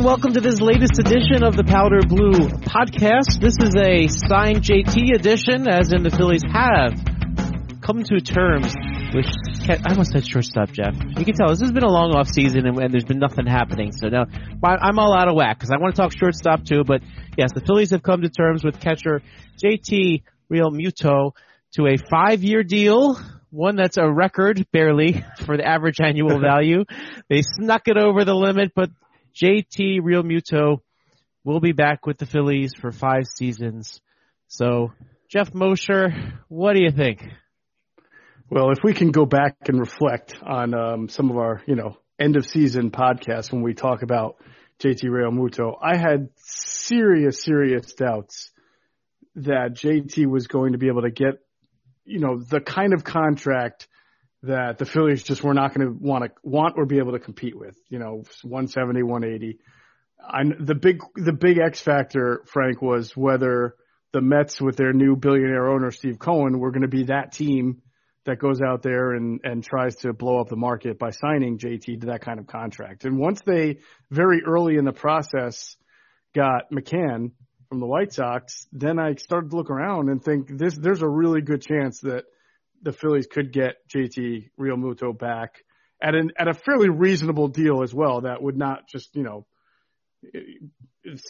and welcome to this latest edition of the Powder Blue podcast. This is a signed JT edition, as in the Phillies have come to terms with. I almost said shortstop, Geoff. You can tell this has been a long off season, and, and there's been nothing happening. So now I'm all out of whack because I want to talk shortstop too. But yes, the Phillies have come to terms with catcher JT Realmuto to a five-year deal one that's a record barely for the average annual value. They snuck it over the limit, but JT Realmuto will be back with the Phillies for five seasons. So, Geoff Mosher, what do you think? Well, if we can go back and reflect on um, some of our, you know, end of season podcasts when we talk about JT Realmuto, I had serious, serious doubts that JT was going to be able to get, you know, the kind of contract that the Phillies just were not going to want to want or be able to compete with. You know, 170, 180. I, the big the big X factor, Frank, was whether the Mets with their new billionaire owner Steve Cohen were going to be that team that goes out there and and tries to blow up the market by signing JT to that kind of contract. And once they very early in the process got McCann from the White Sox, then I started to look around and think this there's a really good chance that the Phillies could get JT Realmuto back at an at a fairly reasonable deal as well. That would not just you know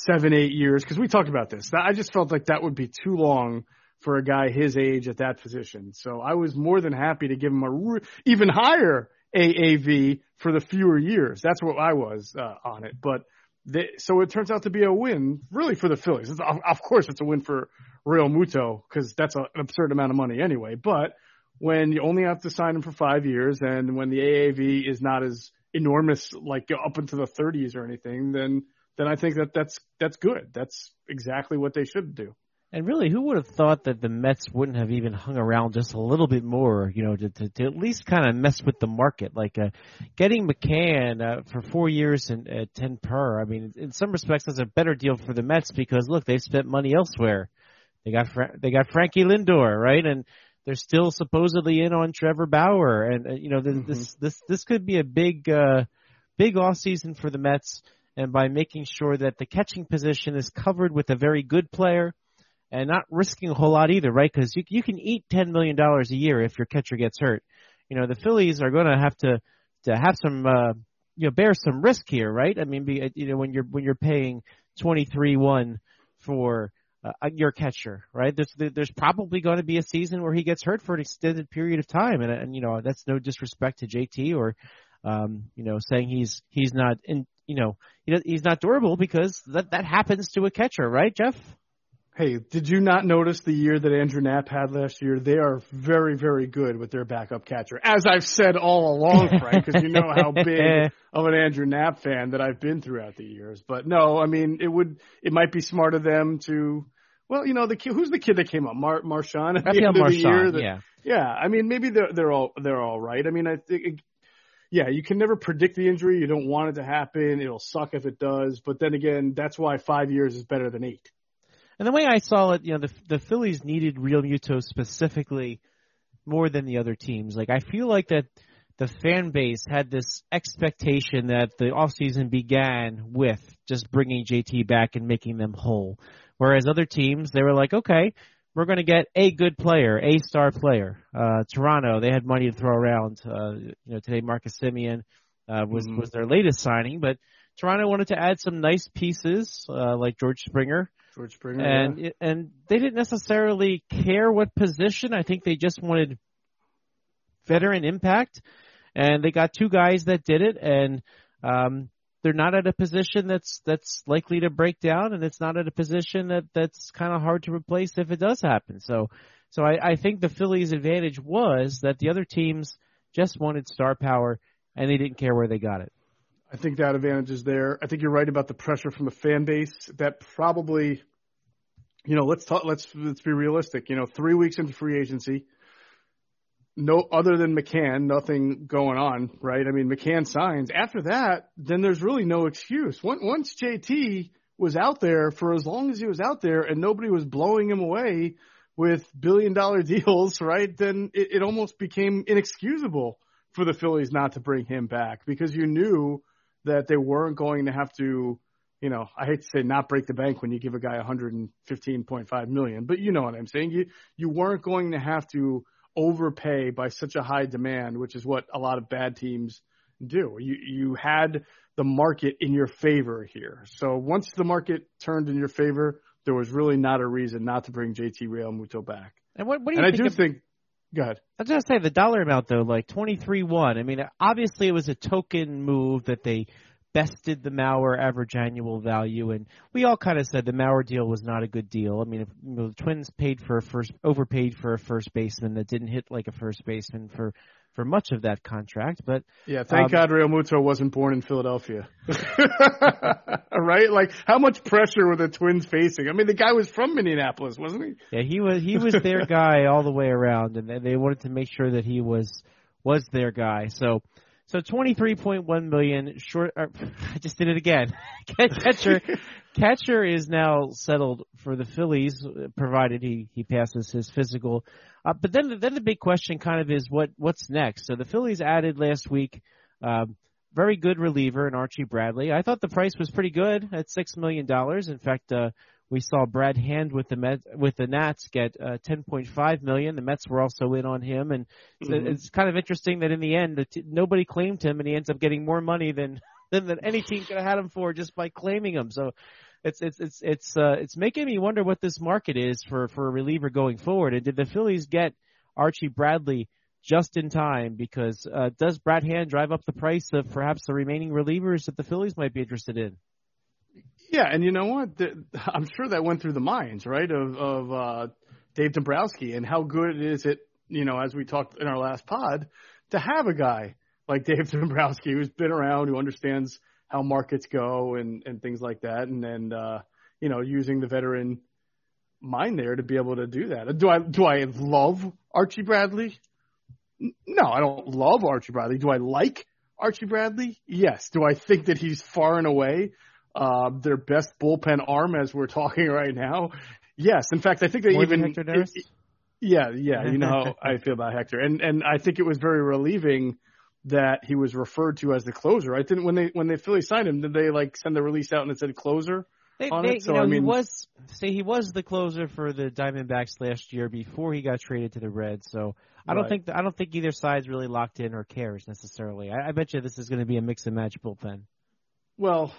seven eight years because we talked about this. I just felt like that would be too long for a guy his age at that position. So I was more than happy to give him a re- even higher AAV for the fewer years. That's what I was uh, on it. But they, so it turns out to be a win, really, for the Phillies. It's, of course, it's a win for Realmuto because that's a, an absurd amount of money anyway. But when you only have to sign him for five years and when the AAV is not as enormous, like up into the 30s or anything, then then I think that that's that's good. That's exactly what they should do. And really, who would have thought that the Mets wouldn't have even hung around just a little bit more, you know, to, to, to at least kind of mess with the market, like uh, getting McCann uh, for four years and at ten per. I mean, in some respects, that's a better deal for the Mets because look, they've spent money elsewhere. They got Fra- they got Frankie Lindor, right, and they're still supposedly in on Trevor Bauer, and uh, you know this, mm-hmm. this this this could be a big uh, big off season for the Mets. And by making sure that the catching position is covered with a very good player, and not risking a whole lot either, right? Because you you can eat ten million dollars a year if your catcher gets hurt. You know the Phillies are going to have to to have some uh, you know bear some risk here, right? I mean, be, you know when you're when you're paying twenty three one for uh, your catcher, right? There's there's probably going to be a season where he gets hurt for an extended period of time, and and you know that's no disrespect to JT or um, you know saying he's he's not in you know he's not durable because that that happens to a catcher, right, Geoff? Hey, did you not notice the year that Andrew Knapp had last year? They are very, very good with their backup catcher. As I've said all along, Frank, because you know how big of an Andrew Knapp fan that I've been throughout the years. But no, I mean, it would, it might be smart of them to, well, you know, the kid, who's the kid that came up? Mar- Marchan at the end of the year. That, yeah. Yeah. I mean, maybe they're, they're all, they're all right. I mean, I think, yeah, you can never predict the injury. You don't want it to happen. It'll suck if it does. But then again, that's why five years is better than eight. And the way I saw it, you know, the the Phillies needed Realmuto specifically more than the other teams. Like I feel like that the fan base had this expectation that the offseason began with just bringing JT back and making them whole. Whereas other teams, they were like, okay, we're going to get a good player, a star player. Uh, Toronto, they had money to throw around. Uh, you know, today Marcus Semien uh, was mm-hmm. was their latest signing, but Toronto wanted to add some nice pieces uh, like George Springer. George Springer. And yeah. and they didn't necessarily care what position. I think they just wanted veteran impact, and they got two guys that did it. And um, they're not at a position that's that's likely to break down, and it's not at a position that that's kind of hard to replace if it does happen. So, so I, I think the Phillies' advantage was that the other teams just wanted star power, and they didn't care where they got it. I think that advantage is there. I think you're right about the pressure from the fan base. That probably, you know, let's talk. Let's let's be realistic. You know, three weeks into free agency, no other than McCann, nothing going on, right? I mean, McCann signs. After that, then there's really no excuse. Once JT was out there for as long as he was out there, and nobody was blowing him away with billion dollar deals, right? Then it, it almost became inexcusable for the Phillies not to bring him back because you knew that they weren't going to have to you know, I hate to say not break the bank when you give a guy 115.5 million, but you know what I'm saying. You you weren't going to have to overpay by such a high demand, which is what a lot of bad teams do. You you had the market in your favor here. So once the market turned in your favor, there was really not a reason not to bring JT Realmuto back. And what, what do you and think I do of, think Go ahead. I was gonna say the dollar amount though, like twenty three one. I mean, obviously it was a token move that they bested the Mauer average annual value, and we all kind of said the Mauer deal was not a good deal. I mean, if, you know, the Twins paid for a first, overpaid for a first baseman that didn't hit like a first baseman for for much of that contract. But yeah, thank um, God Realmuto wasn't born in Philadelphia. right? Like, how much pressure were the Twins facing? I mean, the guy was from Minneapolis, wasn't he? Yeah, he was. He was their guy all the way around, and they wanted to make sure that he was was their guy. So so 23.1 million short. Uh, I just did it again. catcher, catcher is now settled for the Phillies, provided he he passes his physical. Uh, but then then the big question kind of is what what's next. So the Phillies added last week. Um, very good reliever in Archie Bradley. I thought the price was pretty good at six million dollars. In fact, uh, we saw Brad Hand with the Met, with the Nats get uh, 10.5 million. The Mets were also in on him, and mm-hmm. it's kind of interesting that in the end, the t- nobody claimed him, and he ends up getting more money than than, than any team could have had him for just by claiming him. So it's it's it's it's uh, it's making me wonder what this market is for for a reliever going forward. And did the Phillies get Archie Bradley? Just in time, because uh, does Brad Hand drive up the price of perhaps the remaining relievers that the Phillies might be interested in? Yeah, and you know what? I'm sure that went through the minds, right, of of uh, Dave Dombrowski and how good is it, you know, as we talked in our last pod, to have a guy like Dave Dombrowski who's been around, who understands how markets go and and things like that, and and uh, you know, using the veteran mind there to be able to do that. Do I do I love Archie Bradley? No, I don't love Archie Bradley. Do I like Archie Bradley? Yes. Do I think that he's far and away uh, their best bullpen arm as we're talking right now. Yes, in fact, I think they More even. Hector Neris? It, yeah, yeah, you know how I feel about Hector, and and I think it was very relieving that he was referred to as the closer. I didn't when they when they Philly signed him, did they like send the release out and it said closer? They, on they? So you know, I mean, he was say he was the closer for the Diamondbacks last year before he got traded to the Reds. So I don't Right. think I don't think either side's really locked in or cares necessarily. I, I bet you this is going to be a mix and match bullpen. Well,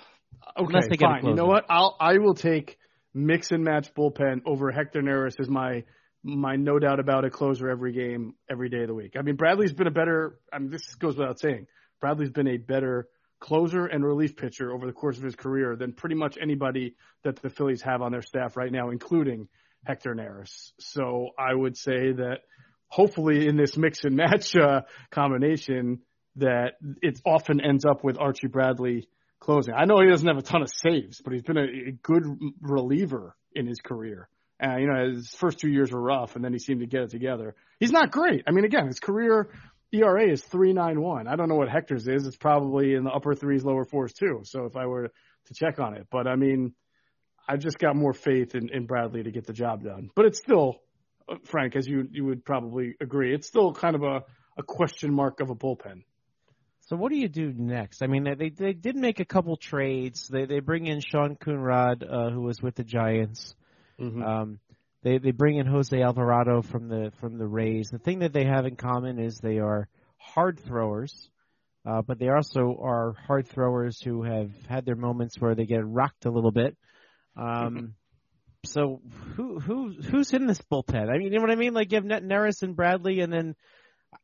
okay, Unless they get a fine. You know what? I'll I will take mix and match bullpen over Hector Neris as my my no doubt about it closer every game, every day of the week. I mean, Bradley's been a better. I mean, this goes without saying. Bradley's been a better closer and relief pitcher over the course of his career than pretty much anybody that the Phillies have on their staff right now, including Hector Neris. So I would say that hopefully in this mix and match uh, combination that it often ends up with Archie Bradley closing. I know he doesn't have a ton of saves, but he's been a, a good reliever in his career. Uh, you know, his first two years were rough, and then he seemed to get it together. He's not great. I mean, again, his career ERA is three nine one. I don't know what Hector's is. It's probably in the upper threes, lower fours too. So if I were to check on it, but I mean, I've just got more faith in, in Bradley to get the job done. But it's still, uh, Frank, as you you would probably agree, it's still kind of a, a question mark of a bullpen. So what do you do next? I mean, they they did make a couple trades. They they bring in Sam Coonrod, uh, who was with the Giants. Mm-hmm. Um, they they bring in Jose Alvarado from the from the Rays. The thing that they have in common is they are hard throwers, uh, but they also are hard throwers who have had their moments where they get rocked a little bit. Um, so who who who's in this bullpen? I mean, you know what I mean? Like you have Net Neris and Bradley, and then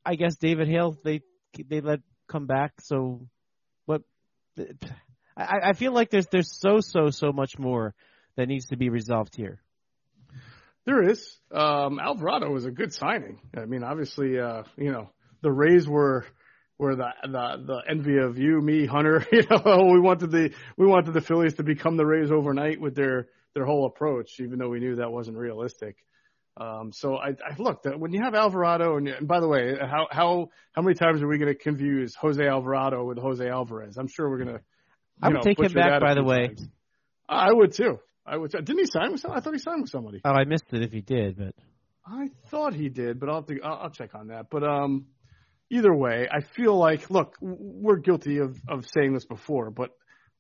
I guess David Hale they they let come back. So what? I, I feel like there's there's so so so much more that needs to be resolved here. There is. Um, Alvarado was a good signing. I mean, obviously, uh, you know, the Rays were were the the the envy of you, me, Hunter. You know, we wanted the we wanted the Phillies to become the Rays overnight with their their whole approach, even though we knew that wasn't realistic. Um, so I, I look that when you have Alvarado, and, and by the way, how how how many times are we going to confuse Jose Alvarado with Jose Alvarez? I'm sure we're going to. I would take him back, by the way. I would too. I would. Didn't he sign with? Somebody? I thought he signed with somebody. Oh, I missed it if he did, but I thought he did, but I'll have to, I'll, I'll check on that. But um, either way, I feel like look, we're guilty of of saying this before, but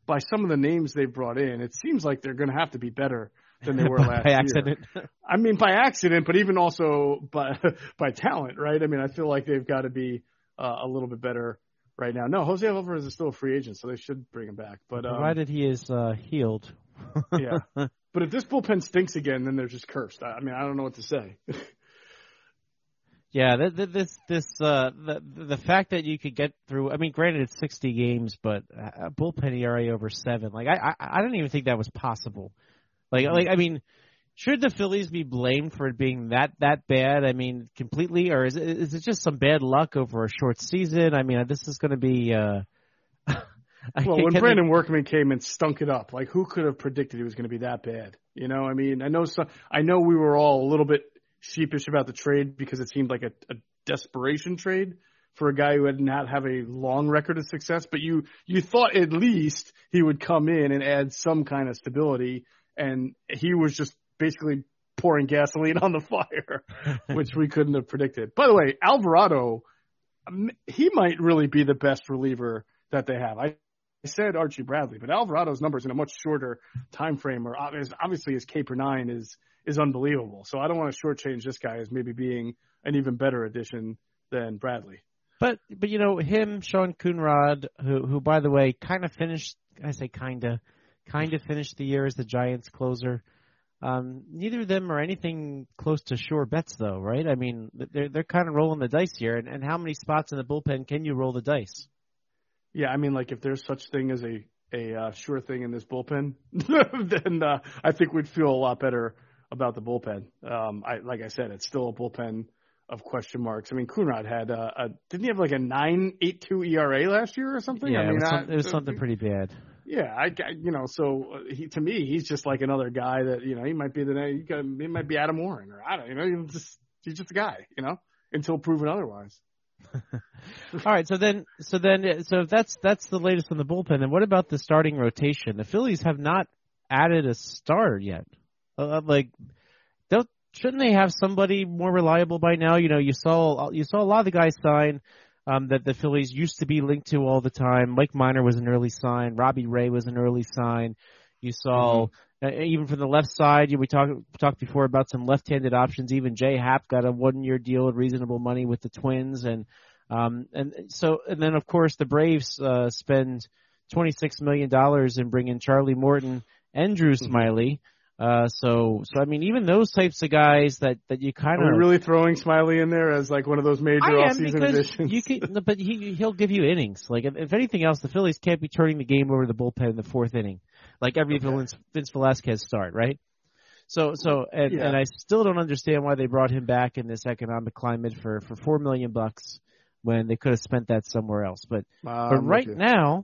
by some of the names they've brought in, it seems like they're going to have to be better than they were last by accident. year. I mean, by accident, but even also by by talent, right? I mean, I feel like they've got to be uh, a little bit better right now. No, Jose Alvarez is still a free agent, so they should bring him back. But um, provided he is uh, healed. yeah. But if this bullpen stinks again, then they're just cursed. I mean, I don't know what to say. yeah, this this uh, the the fact that you could get through. I mean, granted it's 60 games, but a bullpen ERA over seven. Like I, I I don't even think that was possible. Like like I mean, should the Phillies be blamed for it being that that bad? I mean, completely, or is it, is it just some bad luck over a short season? I mean, this is going to be. uh well, when Brandon Workman came and stunk it up, like who could have predicted it was going to be that bad? You know, I mean, I know some, I know we were all a little bit sheepish about the trade because it seemed like a, a desperation trade for a guy who had not have a long record of success, but you you thought at least he would come in and add some kind of stability, and he was just basically pouring gasoline on the fire, which we couldn't have predicted. By the way, Alvarado, um, he might really be the best reliever that they have. I said Archie Bradley, but Alvarado's numbers in a much shorter time frame are obviously his K per nine is is unbelievable. So I don't want to shortchange this guy as maybe being an even better addition than Bradley. But but you know him, Sam Coonrod, who who by the way kind of finished. I say kinda, kind of finished the year as the Giants closer. Um, neither of them are anything close to sure bets, though, right? I mean, they're they're kind of rolling the dice here. And, and how many spots in the bullpen can you roll the dice? Yeah, I mean, like if there's such thing as a a uh, sure thing in this bullpen, then uh, I think we'd feel a lot better about the bullpen. Um, I like I said, it's still a bullpen of question marks. I mean, Coonrod had uh, a didn't he have like a nine eight two ERA last year or something? Yeah, I mean, it was, some, it was something pretty bad. Yeah, I, you know, so uh, he to me he's just like another guy that you know he might be the he might be Adam Warren or I don't you know he's just he's just a guy you know until proven otherwise. All right, so then, so then, so that's that's the latest on the bullpen. And what about the starting rotation? The Phillies have not added a star yet. Uh, uh like, don't shouldn't they have somebody more reliable by now? You know, you saw you saw a lot of the guys sign um, that the Phillies used to be linked to all the time. Mike Minor was an early sign. Robbie Ray was an early sign. You saw mm-hmm. Uh, even from the left side, we talked talked before about some left-handed options. Even Jay Happ got a one-year deal at reasonable money with the Twins, and um, and so and then of course the Braves uh, spend twenty-six million dollars in bringing Charlie Morton and Drew mm-hmm. Uh, so, so I mean, even those types of guys that that you kind of are really throwing Smiley in there as like one of those major off-season additions. You can, but he he'll give you innings. Like if, if anything else, the Phillies can't be turning the game over to the bullpen in the fourth inning like every okay. Vince, Vince Velasquez start, right? So, so, and, yeah. and I still don't understand why they brought him back in this economic climate for, for four million bucks when they could have spent that somewhere else. But, uh, but right now,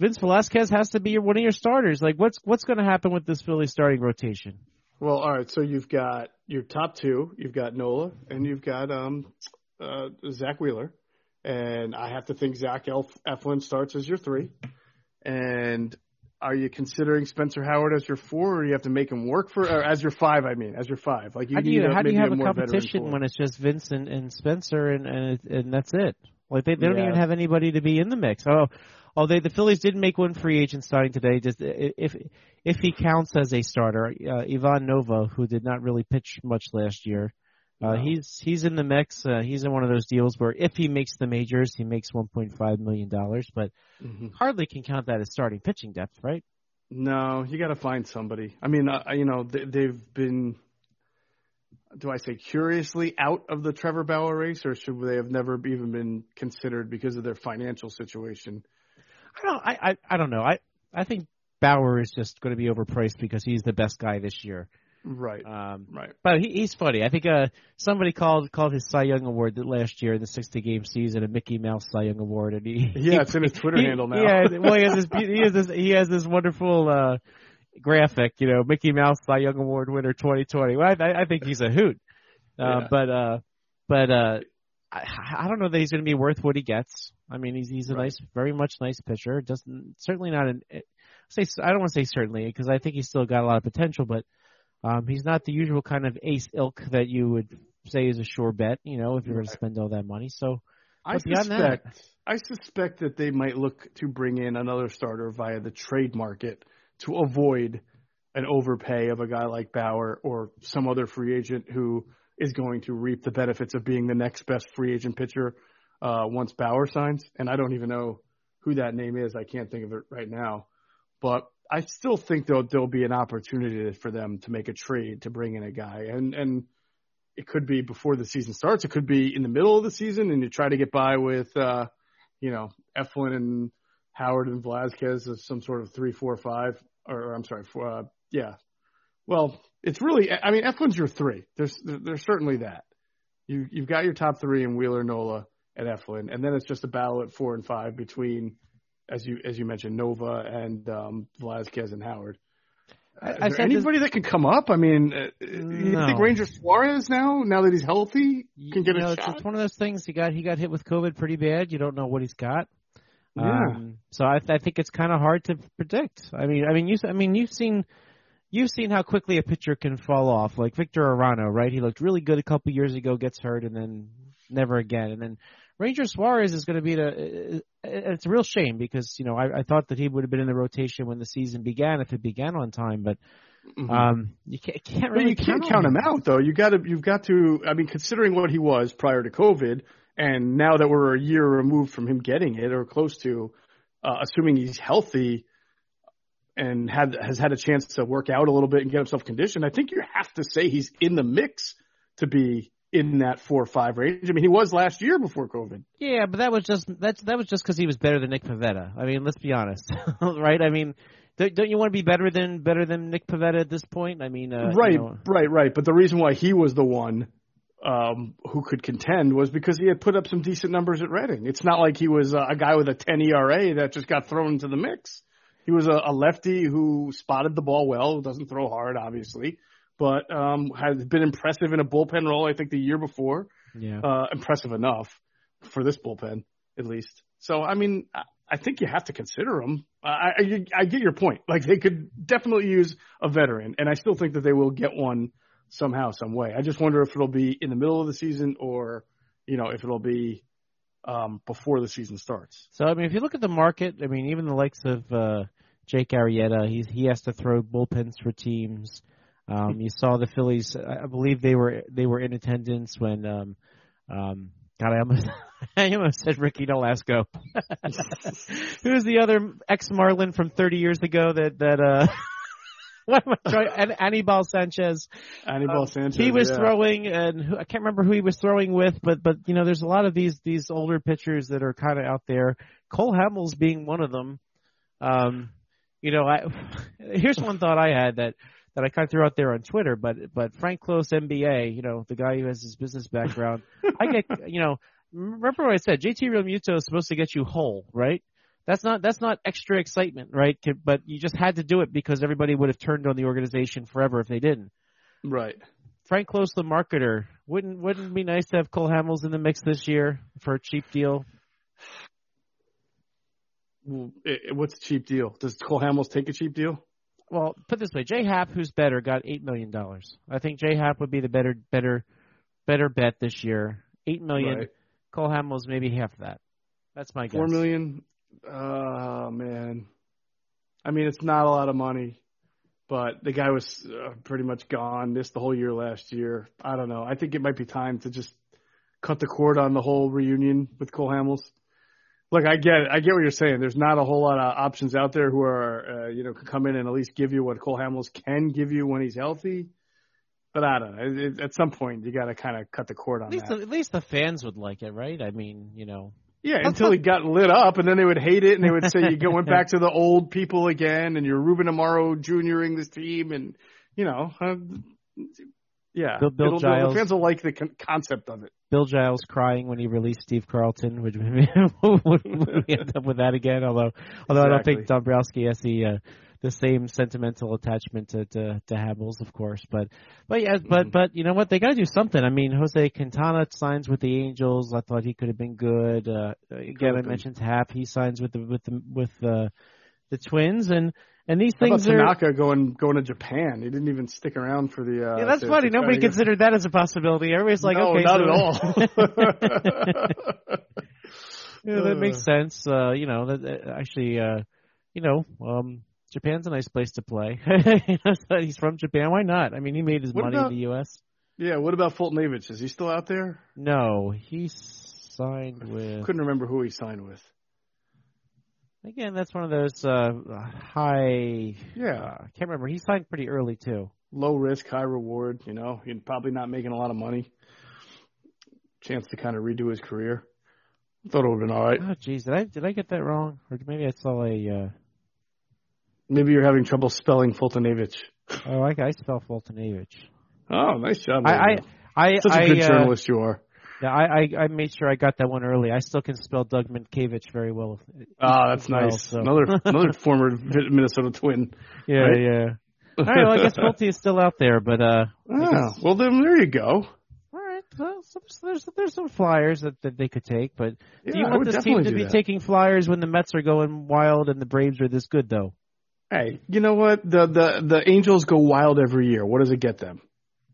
Vince Velasquez has to be one of your starters. Like, what's, what's going to happen with this Philly starting rotation? Well, all right. So you've got your top two. You've got Nola and you've got, um, uh, Zack Wheeler. And I have to think Zach Eflin starts as your three. And are you considering Spencer Howard as your four, or do you have to make him work for, or as your five? I mean, as your five. Like you how do you, a, how do you have a, a competition when it's just Vincent and Spencer and and, and that's it? Like they, they don't even have anybody to be in the mix. Oh, oh, they the Phillies did make one free agent starting today. Just if if he counts as a starter, uh, Ivan Nova, who did not really pitch much last year. Uh, he's he's in the mix. Uh, he's in one of those deals where if he makes the majors, he makes 1.5 million dollars, but mm-hmm. hardly can count that as starting pitching depth, right? No, you got to find somebody. I mean, uh, you know, they, they've been. Do I say curiously out of the Trevor Bauer race, or should they have never even been considered because of their financial situation? I don't. I I, I don't know. I I think Bauer is just going to be overpriced because he's the best guy this year. Right. Um, right. But he, he's funny. I think uh, somebody called called his Cy Young Award last year in the 60 game season a Mickey Mouse Cy Young Award, and he yeah, it's in his Twitter he, handle now. Yeah, well, he has this he has this he has this wonderful uh, graphic, you know, Mickey Mouse Cy Young Award winner 2020. Well, I, I think he's a hoot. Uh, yeah. But uh, but uh, I, I don't know that he's going to be worth what he gets. I mean, he's he's a right. nice, very much nice pitcher. Doesn't certainly not an say I don't want to say certainly because I think he's still got a lot of potential, but um, he's not the usual kind of ace ilk that you would say is a sure bet, you know, if you're right. going to spend all that money. So, I suspect that, I suspect that they might look to bring in another starter via the trade market to avoid an overpay of a guy like Bauer or some other free agent who is going to reap the benefits of being the next best free agent pitcher uh, once Bauer signs. And I don't even know who that name is. I can't think of it right now. But I still think there'll, there'll be an opportunity for them to make a trade to bring in a guy. And, and it could be before the season starts. It could be in the middle of the season and you try to get by with, uh, you know, Eflin and Howard and Velasquez as some sort of three, four, five, or I'm sorry, four, uh, yeah. Well, it's really, I mean, Eflin's your three. There's, there's certainly that. You, you've got your top three in Wheeler, Nola, and Eflin, and then it's just a battle at four and five between, as you as you mentioned, Nova and um, Velasquez and Howard. I, Is I there anybody this, that can come up? I mean, uh, no. you think Ranger Suarez now, now that he's healthy, can get you know, a it's shot? It's one of those things. He got he got hit with COVID pretty bad. You don't know what he's got. Yeah. Um, so I, I think it's kind of hard to predict. I mean, I mean, you, I mean, you've seen, you've seen how quickly a pitcher can fall off. Like Victor Arano, right? He looked really good a couple years ago, gets hurt, and then never again. And then Ranger Suarez is going to be the. It's a real shame because you know I, I thought that he would have been in the rotation when the season began if it began on time, but mm-hmm. um, you can't, can't really. you can't count him out though. You got to. You've got to. I mean, considering what he was prior to COVID, and now that we're a year removed from him getting it or close to, uh, assuming he's healthy and had has had a chance to work out a little bit and get himself conditioned, I think you have to say he's in the mix to be in that four or five range. I mean, he was last year before COVID. Yeah, but that was just that's that was just because he was better than Nick Pivetta. I mean, let's be honest, right? I mean, don't you want to be better than better than Nick Pivetta at this point? I mean, uh, right, you know, right, right. But the reason why he was the one um, who could contend was because he had put up some decent numbers at Reading. It's not like he was a, a guy with a 10 ERA that just got thrown into the mix. He was a, a lefty who spotted the ball well, doesn't throw hard, obviously, but um, has been impressive in a bullpen role. I think the year before, yeah, uh, impressive enough for this bullpen at least. So I mean, I, I think you have to consider him. I, I I get your point. Like they could definitely use a veteran, and I still think that they will get one somehow, some way. I just wonder if it'll be in the middle of the season or, you know, if it'll be um, before the season starts. So I mean, if you look at the market, I mean, even the likes of uh, Jake Arrieta, he's he has to throw bullpens for teams. Um, you saw the Phillies. I believe they were they were in attendance when. Um, um, God, I almost I almost said Ricky Nolasco. Who's the other ex Marlin from 30 years ago that that uh what am I trying? Anibal Sanchez. Anibal um, Sanchez. He was yeah. throwing, and who, I can't remember who he was throwing with, but but you know, there's a lot of these these older pitchers that are kind of out there. Cole Hamels being one of them. Um, you know, I here's one thought I had that that I kind of threw out there on Twitter, but but Frank Klose MBA, you know, the guy who has his business background, I get, you know, remember what I said? JT Realmuto is supposed to get you whole, right? That's not that's not extra excitement, right? But you just had to do it because everybody would have turned on the organization forever if they didn't. Right. Frank Klose, the marketer, wouldn't wouldn't it be nice to have Cole Hamels in the mix this year for a cheap deal? What's a cheap deal? Does Cole Hamels take a cheap deal? Well, put this way: Jay Happ, who's better, got eight million dollars. I think Jay Happ would be the better, better, better bet this year. Eight million. Right. Cole Hamels maybe half that. That's my guess. Four million. Oh man, I mean it's not a lot of money, but the guy was uh, pretty much gone. This the whole year last year. I don't know. I think it might be time to just cut the cord on the whole reunion with Cole Hamels. Look, I get it. I get what you're saying. There's not a whole lot of options out there who are, uh, you know, could come in and at least give you what Cole Hamels can give you when he's healthy. But I don't know. It, it, at some point, you got to kind of cut the cord on at least that. The, at least the fans would like it, right? I mean, you know. Yeah, until he got lit up, and then they would hate it, and they would say you're going back to the old people again, and you're Ruben Amaro Junioring this team, and you know, uh, yeah, Bill, Bill Giles, the fans will like the con- concept of it. Bill Giles crying when he released Steve Carlton. Would, would, we end up with that again? Although, although exactly. I don't think Dombrowski has the uh, the same sentimental attachment to to, to Hamels, of course. But but yeah, but mm-hmm. but you know what? They got to do something. I mean, Jose Quintana signs with the Angels. I thought he could have been good. Uh, again, I mentioned Happ. He signs with the with the with the the Twins and. And these How things about are Tanaka going going to Japan. He didn't even stick around for the. Uh, yeah, that's to, funny. To Nobody considered that as a possibility. Everybody's like, no, okay, not so... at all. Yeah, that makes sense. Uh, you know, that, actually, uh, you know, um, Japan's a nice place to play. He's from Japan. Why not? I mean, he made his What money about- in the U.S. Yeah, what about Fulton Foltynewicz? Is he still out there? No, he signed with. Couldn't remember who he signed with. Again, that's one of those uh, high. Yeah. Uh, I can't remember. He signed pretty early too. Low risk, high reward, you know, he's probably not making a lot of money. Chance to kind of redo his career. Thought it would have been all right. Oh, geez, did I did I get that wrong? Or maybe I saw a. Uh, Maybe you're having trouble spelling Foltynewicz. oh, I, I spell Foltynewicz. Oh, nice job. I, I. I, Such a I, good uh, journalist you are. Yeah, I, I I made sure I got that one early. I still can spell Doug Mientkiewicz very well. Ah, that's well, nice. so. Another another former Minnesota Twin. Yeah, right? yeah. All right, well, I guess Folty is still out there, but uh, Ah, well then there you go. all right. Well, some, there's there's some flyers that, that they could take, but Yeah, do you want this team to be that. taking flyers when the Mets are going wild and the Braves are this good, though? Hey, you know what? The the the Angels go wild every year. What does it get them?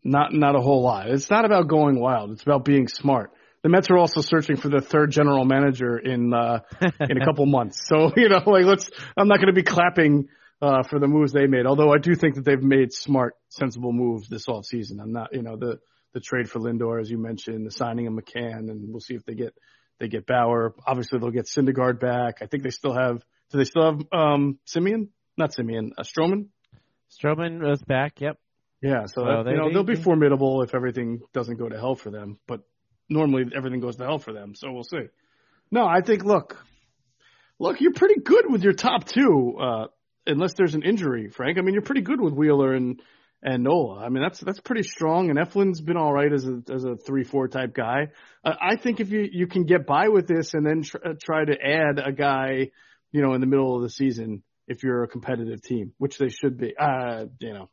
Not not a whole lot. It's not about going wild. It's about being smart. The Mets are also searching for the third general manager in uh in a couple months. So, you know, like let's I'm not going to be clapping uh for the moves they made. Although I do think that they've made smart, sensible moves this off season. I'm not, you know, the the trade for Lindor as you mentioned, the signing of McCann and we'll see if they get they get Bauer. Obviously they'll get Syndergaard back. I think they still have do they still have um Simeon? Not Simeon, uh, Stroman? Stroman was back. Yep. Yeah, so Well, that, they- you know they- they'll be formidable if everything doesn't go to hell for them. But normally everything goes to hell for them, so we'll see. No, I think look, look, you're pretty good with your top two, uh, unless there's an injury, Frank. I mean, you're pretty good with Wheeler and and Nola. I mean, that's that's pretty strong. And Eflin's been all right as a as a three four type guy. Uh, I think if you you can get by with this and then tr- uh, try to add a guy, you know, in the middle of the season, if you're a competitive team, which they should be. Uh, you know,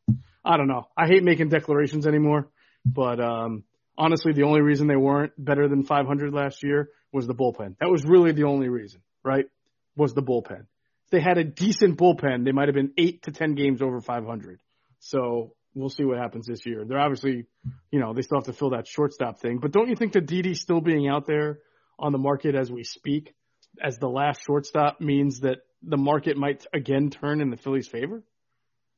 I don't know. I hate making declarations anymore, but um, honestly, the only reason they weren't better than 500 last year was the bullpen. That was really the only reason, right? Was the bullpen. If they had a decent bullpen, they might have been eight to 10 games over 500. So we'll see what happens this year. They're obviously, you know, they still have to fill that shortstop thing, but don't you think that Didi still being out there on the market as we speak as the last shortstop means that the market might again turn in the Phillies' favor?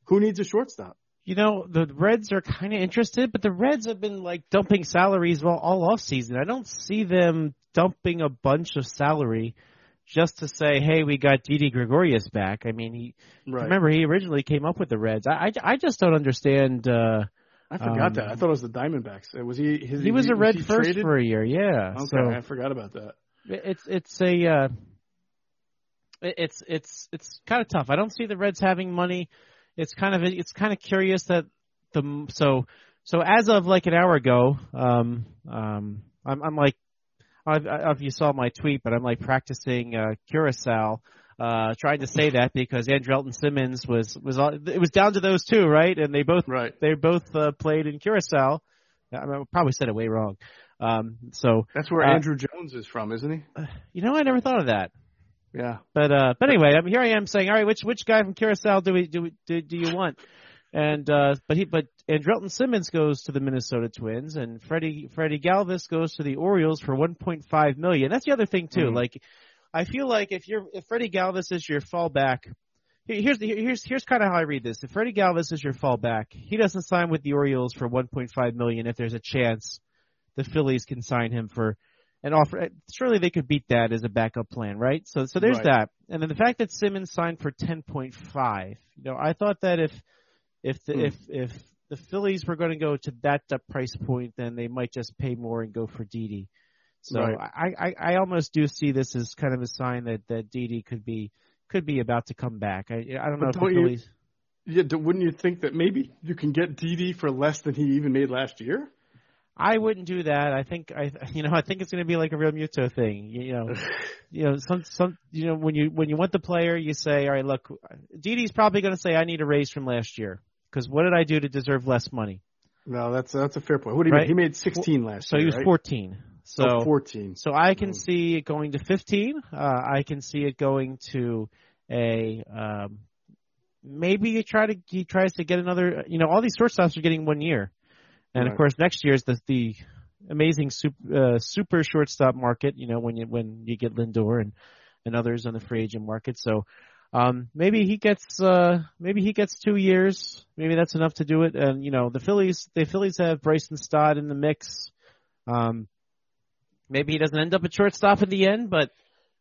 Who needs a shortstop? You know, the Reds are kind of interested, but the Reds have been like dumping salaries all, all off season. I don't see them dumping a bunch of salary just to say, "Hey, we got Didi Gregorius back." I mean, he Right. remember he originally came up with the Reds. I I, I just don't understand. uh I forgot um, that. I thought it was the Diamondbacks. Uh, Was he? His, He was a Red he first traded? for a year, yeah. Okay, So I forgot about that. it's it's a uh, it's it's it's kind of tough. I don't see the Reds having money. It's kind of it's kind of curious that the so so as of like an hour ago, um um I'm I'm like I, I don't know if you saw my tweet, but I'm like practicing uh, Curacao, uh, trying to say that because Andrelton Simmons was was all, it was down to those two, right? And they both Right. they both uh, played in Curacao. I, mean, I probably said it way wrong. Um, so That's where Uh, Andruw Jones is from, isn't he? you know, I never thought of that. Yeah. But uh, but anyway, I mean, here I am saying, all right, which which guy from Curacao do we do we, do, do you want? And uh, but he but Andrelton Simmons goes to the Minnesota Twins, and Freddie Freddie Galvis goes to the Orioles for 1.5 million. That's the other thing too. Mhm. Like, I feel like if you're if Freddie Galvis is your fallback, here's the, here's here's kind of how I read this. If Freddie Galvis is your fallback, he doesn't sign with the Orioles for 1.5 million. If there's a chance, the Phillies can sign him for and offer. Surely they could beat that as a backup plan, right? So so there's Right. that. And then the fact that Simmons signed for 10.5. You know, I thought that if if the, Hmm. if if the Phillies were going to go to that price point, then they might just pay more and go for Didi. So Right. I, I I almost do see this as kind of a sign that that Didi could be could be about to come back. I I don't know But if the don't you- Phillies. Yeah. Wouldn't you think that maybe you can get Didi for less than he even made last year? I wouldn't do that. I think I you know I think it's going to be like a Realmuto thing. You, you know, you know some some you know when you when you want the player, you say, all right, look, Didi's probably going to say, I need a raise from last year because what did I do to deserve less money? No, that's that's a fair point. What do you Right. mean? He made 16 last So year. he was right? 14. So Oh, 14. so I can Mm. see it going to 15. Uh, I can see it going to a um, maybe he try to he tries to get another. You know, all these shortstops are getting one year, and Right. of course next year is the the amazing super, uh, super shortstop market. You know, when you when you get Lindor and and others on the free agent market. So um, maybe he gets uh, maybe he gets two years. Maybe that's enough to do it. And you know, the Phillies the Phillies have Bryson Stott in the mix. Um, maybe he doesn't end up at shortstop in the end, but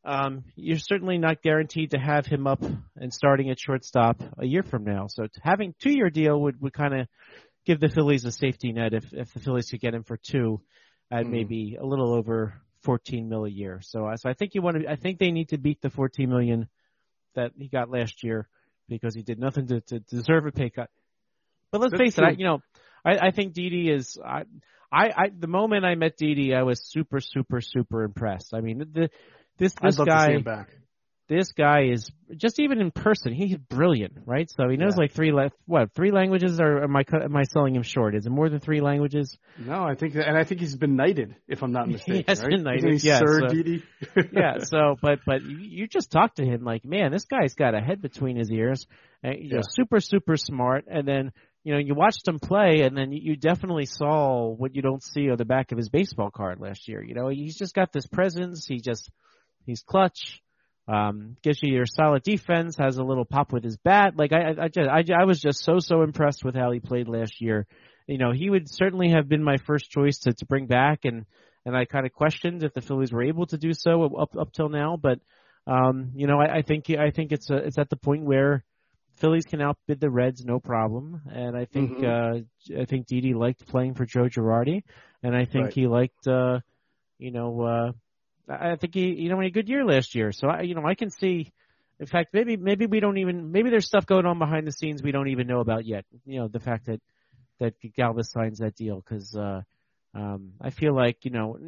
um, you're certainly not guaranteed to have him up and starting at shortstop a year from now. So having two year deal would would kind of give the Phillies a safety net if if the Phillies could get him for two at mm. maybe a little over 14 mil a year. So, uh, so I think you want to. I think they need to beat the 14 million that he got last year because he did nothing to, to deserve a pay cut. But let's That's face true. it, I, you know, I, I think Didi is. I, I, I, the moment I met Didi, I was super, super, super impressed. I mean, the this this guy this guy is just even in person, he's brilliant, right? So he knows yeah. like three le- what three languages, or am I am I selling him short? Is it more than three languages? No, I think, and I think he's been knighted, if I'm not mistaken. he has right? been knighted, yeah. Sir so, Didi. yeah. So, but but you, you just talk to him like, man, this guy's got a head between his ears. And, you yeah. know, super super smart, and then you know, you watched him play, and then you definitely saw what you don't see on the back of his baseball card last year. You know, he's just got this presence. He just, he's clutch. Um, gives you your solid defense, has a little pop with his bat. Like I, I, just, I, I was just so so impressed with how he played last year. You know, he would certainly have been my first choice to to bring back, and and I kind of questioned if the Phillies were able to do so up up till now. But um, you know, I, I think I think it's a, it's at the point where Phillies can outbid the Reds no problem, and I think mm-hmm. uh, I think Didi liked playing for Joe Girardi, and I think right. he liked uh, you know. Uh, I think he, you know, had a good year last year. So I, you know, I can see. In fact, maybe maybe we don't even maybe there's stuff going on behind the scenes we don't even know about yet. You know, the fact that that Galvis signs that deal because uh, um, I feel like you know,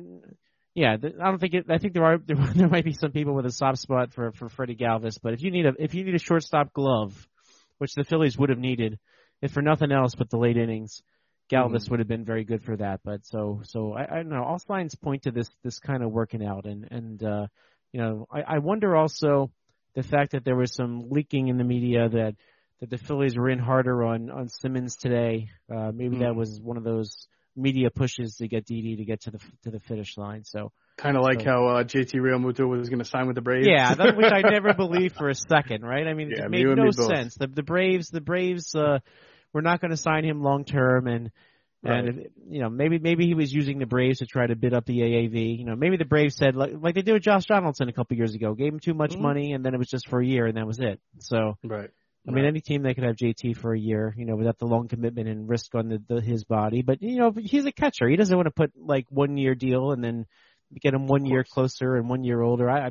yeah, I don't think it. I think there are there, there might be some people with a soft spot for for Freddie Galvis, but if you need a if you need a shortstop glove, which the Phillies would have needed, if for nothing else but the late innings, Galvis mm would have been very good for that. But so so I, I don't know. All signs point to this this kind of working out, and and uh, you know I, I wonder also the fact that there was some leaking in the media that that the Phillies were in harder on on Simmons today. Uh, maybe mm that was one of those media pushes to get Didi to get to the to the finish line. So kind of like so, how uh, JT Realmuto was going to sign with the Braves. Yeah, that, which I never believed for a second. Right? I mean, yeah, it made no sense. The the Braves the Braves. Uh, we're not going to sign him long term, and right. and you know maybe maybe he was using the Braves to try to bid up the AAV. You know, maybe the Braves said like, like they did with Josh Donaldson a couple years ago, gave him too much mm-hmm. money, and then it was just for a year, and that was it. So right. I mean, any team that could have JT for a year, you know, without the long commitment and risk on the, the his body. But you know, he's a catcher. He doesn't want to put like one year deal and then get him one year closer and one year older. I, I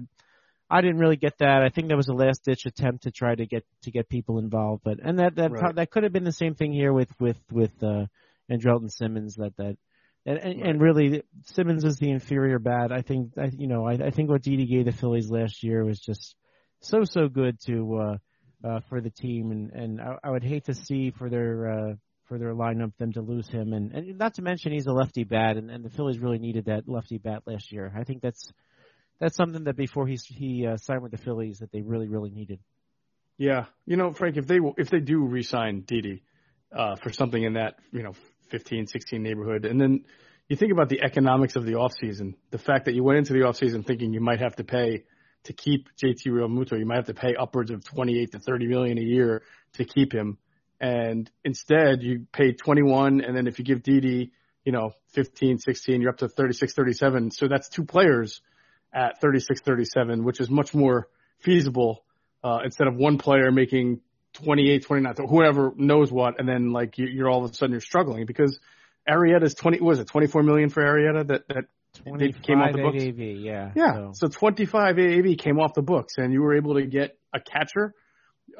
didn't really get that. I think that was a last ditch attempt to try to get to get people involved, but and that that right. that could have been the same thing here with with with uh, Andrelton Simmons. That that and and, right. and really Simmons is the inferior bat. I think I, you know I, I think what Didi gave the Phillies last year was just so so good to uh, uh, for the team, and and I, I would hate to see for their uh, for their lineup them to lose him, and and not to mention he's a lefty bat, and, and the Phillies really needed that lefty bat last year. I think that's that's something that before he he uh, signed with the Phillies that they really really needed. Yeah, you know, Frank, if they if they do re-sign Didi uh, for something in that you know 15, 16 neighborhood, and then you think about the economics of the offseason, the fact that you went into the offseason thinking you might have to pay to keep JT Realmuto, you might have to pay upwards of 28 to 30 million a year to keep him, and instead you pay 21, and then if you give Didi, you know, 15, 16, you're up to 36, 37. So that's two players at 36 37, which is much more feasible uh, instead of one player making 28, 29, whoever knows what, and then like you, are all of a sudden you're struggling because Arrieta's 20, was it 24 million for Arrieta that, that came off the books? AAV, yeah. Yeah. So. so 25 AAV came off the books and you were able to get a catcher,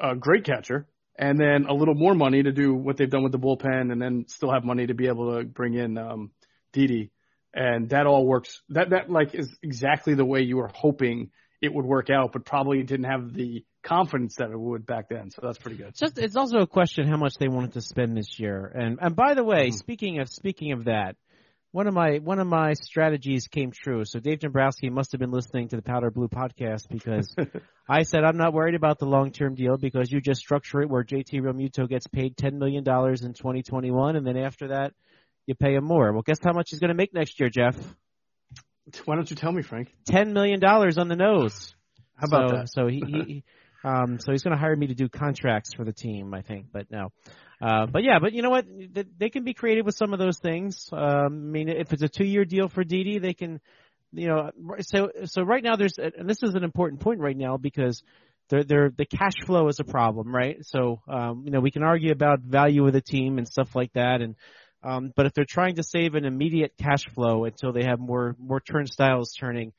a great catcher, and then a little more money to do what they've done with the bullpen and then still have money to be able to bring in, um, Didi and that all works. That that like is exactly the way you were hoping it would work out, but probably didn't have the confidence that it would back then. So that's pretty good. It's just it's also a question how much they wanted to spend this year. And and by the way, mm-hmm. speaking of speaking of that, one of my one of my strategies came true. So Dave Dombrowski must have been listening to the Powder Blue podcast because I said I'm not worried about the long term deal because you just structure it where JT Realmuto gets paid ten million dollars in 2021, and then after that you pay him more. Well, guess how much he's going to make next year, Geoff? Why don't you tell me, Frank? Ten million dollars on the nose. How about so, that? So he, he um, so he's going to hire me to do contracts for the team, I think. But no, uh, but yeah, but you know what? They can be creative with some of those things. Um, I mean, if it's a two-year deal for Didi, they can, you know, so so right now there's, and this is an important point right now because they're, they're, the cash flow is a problem, right? So, um, you know, we can argue about value of the team and stuff like that, and um, but if they're trying to save an immediate cash flow until they have more more turnstiles turning,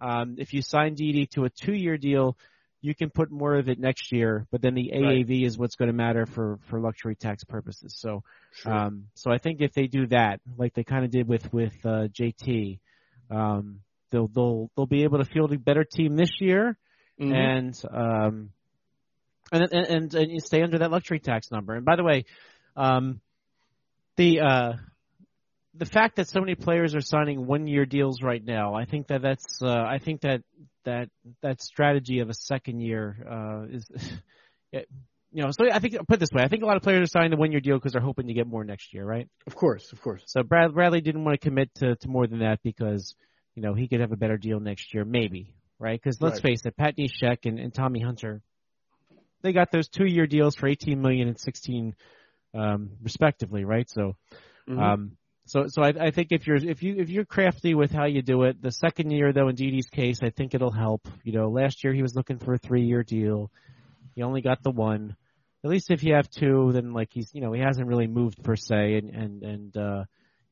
um, if you sign Didi to a two-year deal, you can put more of it next year, but then the AAV right. is what's going to matter for for luxury tax purposes. So, sure. um, so I think if they do that, like they kind of did with with uh, JT, um, they'll they'll they'll be able to field a better team this year, mm-hmm. and um, and, and and and stay under that luxury tax number. And by the way, um, the uh, the fact that so many players are signing one year deals right now, I think that that's uh, I think that that that strategy of a second year uh, is, it, you know. So I think put it this way, I think a lot of players are signing the one year deal because they're hoping to get more next year, right? Of course, of course. So Brad, Bradley didn't want to commit to, to more than that because you know he could have a better deal next year, maybe, right? Because let's right. face it, Pat Neshek and, and Tommy Hunter, they got those two year deals for eighteen million and sixteen, um, respectively, right? So. Mm-hmm. Um, so, so I, I think if you're if you if you're crafty with how you do it, the second year though in Didi's case, I think it'll help. You know, last year he was looking for a three year deal, he only got the one. At least if you have two, then like he's you know he hasn't really moved per se, and and and uh,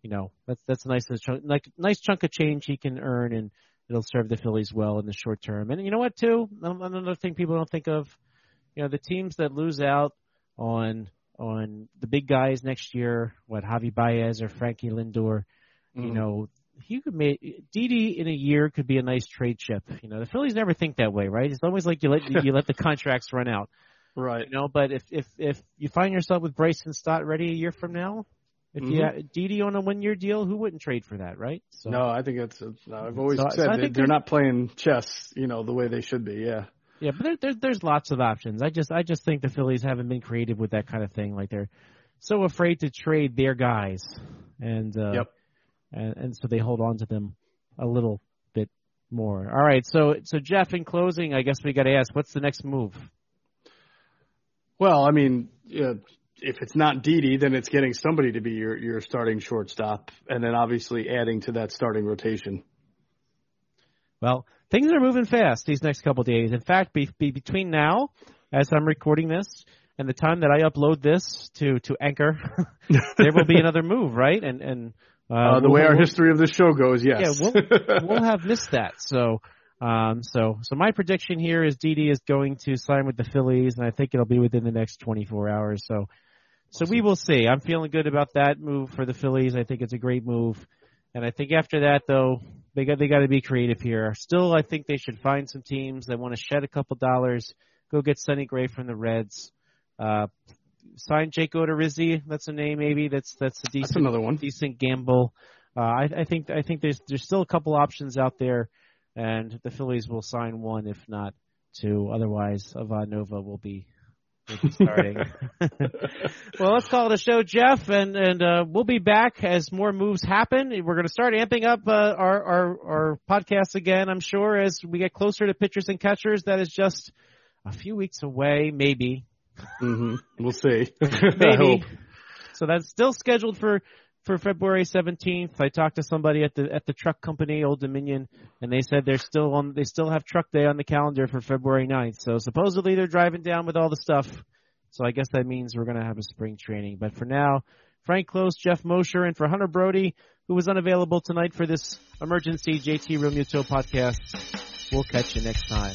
you know that's that's a nice chunk, like nice chunk of change he can earn, and it'll serve the Phillies well in the short term. And you know what too, another thing people don't think of, you know, the teams that lose out on on the big guys next year, what Javi Baez or Frankie Lindor, mm-hmm. you know, he could make Didi in a year could be a nice trade chip. You know, the Phillies never think that way, right? It's always like you let you let the contracts run out, right? You know, but if if if you find yourself with Bryson Stott ready a year from now, if mm-hmm. you had Didi on a one year deal, who wouldn't trade for that, right? So, no, I think it's. I've always so, said so they, they're not playing chess, you know, the way they should be. Yeah. Yeah, but there, there, there's lots of options. I just I just think the Phillies haven't been creative with that kind of thing. Like they're so afraid to trade their guys, and uh, yep. and and so they hold on to them a little bit more. All right, so so Geoff, in closing, I guess we got to ask, what's the next move? Well, I mean, if it's not Didi, then it's getting somebody to be your your starting shortstop, and then obviously adding to that starting rotation. Well, things are moving fast these next couple days. In fact, be, be between now, as I'm recording this, and the time that I upload this to to Anchor, there will be another move, right? And and uh, uh, the we'll, way our we'll, history of the show goes, yes. Yeah, we'll we'll have missed that. So. Um, so, so my prediction here is Didi is going to sign with the Phillies, and I think it'll be within the next 24 hours. So, so we will see. I'm feeling good about that move for the Phillies. I think it's a great move. And I think after that, though, they got they got to be creative here. Still, I think they should find some teams that want to shed a couple dollars, go get Sonny Gray from the Reds, uh, sign Jake Odorizzi. That's a name maybe. That's that's a decent that's another one. decent gamble. Uh, I, I think I think there's there's still a couple options out there, and the Phillies will sign one if not two. Otherwise, Ivan Nova will be starting. well, let's call it a show, Geoff, and and uh, we'll be back as more moves happen. We're going to start amping up uh, our our our podcast again. I'm sure as we get closer to pitchers and catchers. That is just a few weeks away, maybe. Mm-hmm. We'll see. maybe. So that's still scheduled for for February 17th. I talked to somebody at the at the truck company, Old Dominion, and they said they're still on. They still have truck day on the calendar for February 9th. So supposedly they're driving down with all the stuff. So I guess that means we're going to have a spring training. But for now, Frank Klose, Geoff Mosher, and for Hunter Brody, who was unavailable tonight for this emergency JT Realmuto podcast. We'll catch you next time.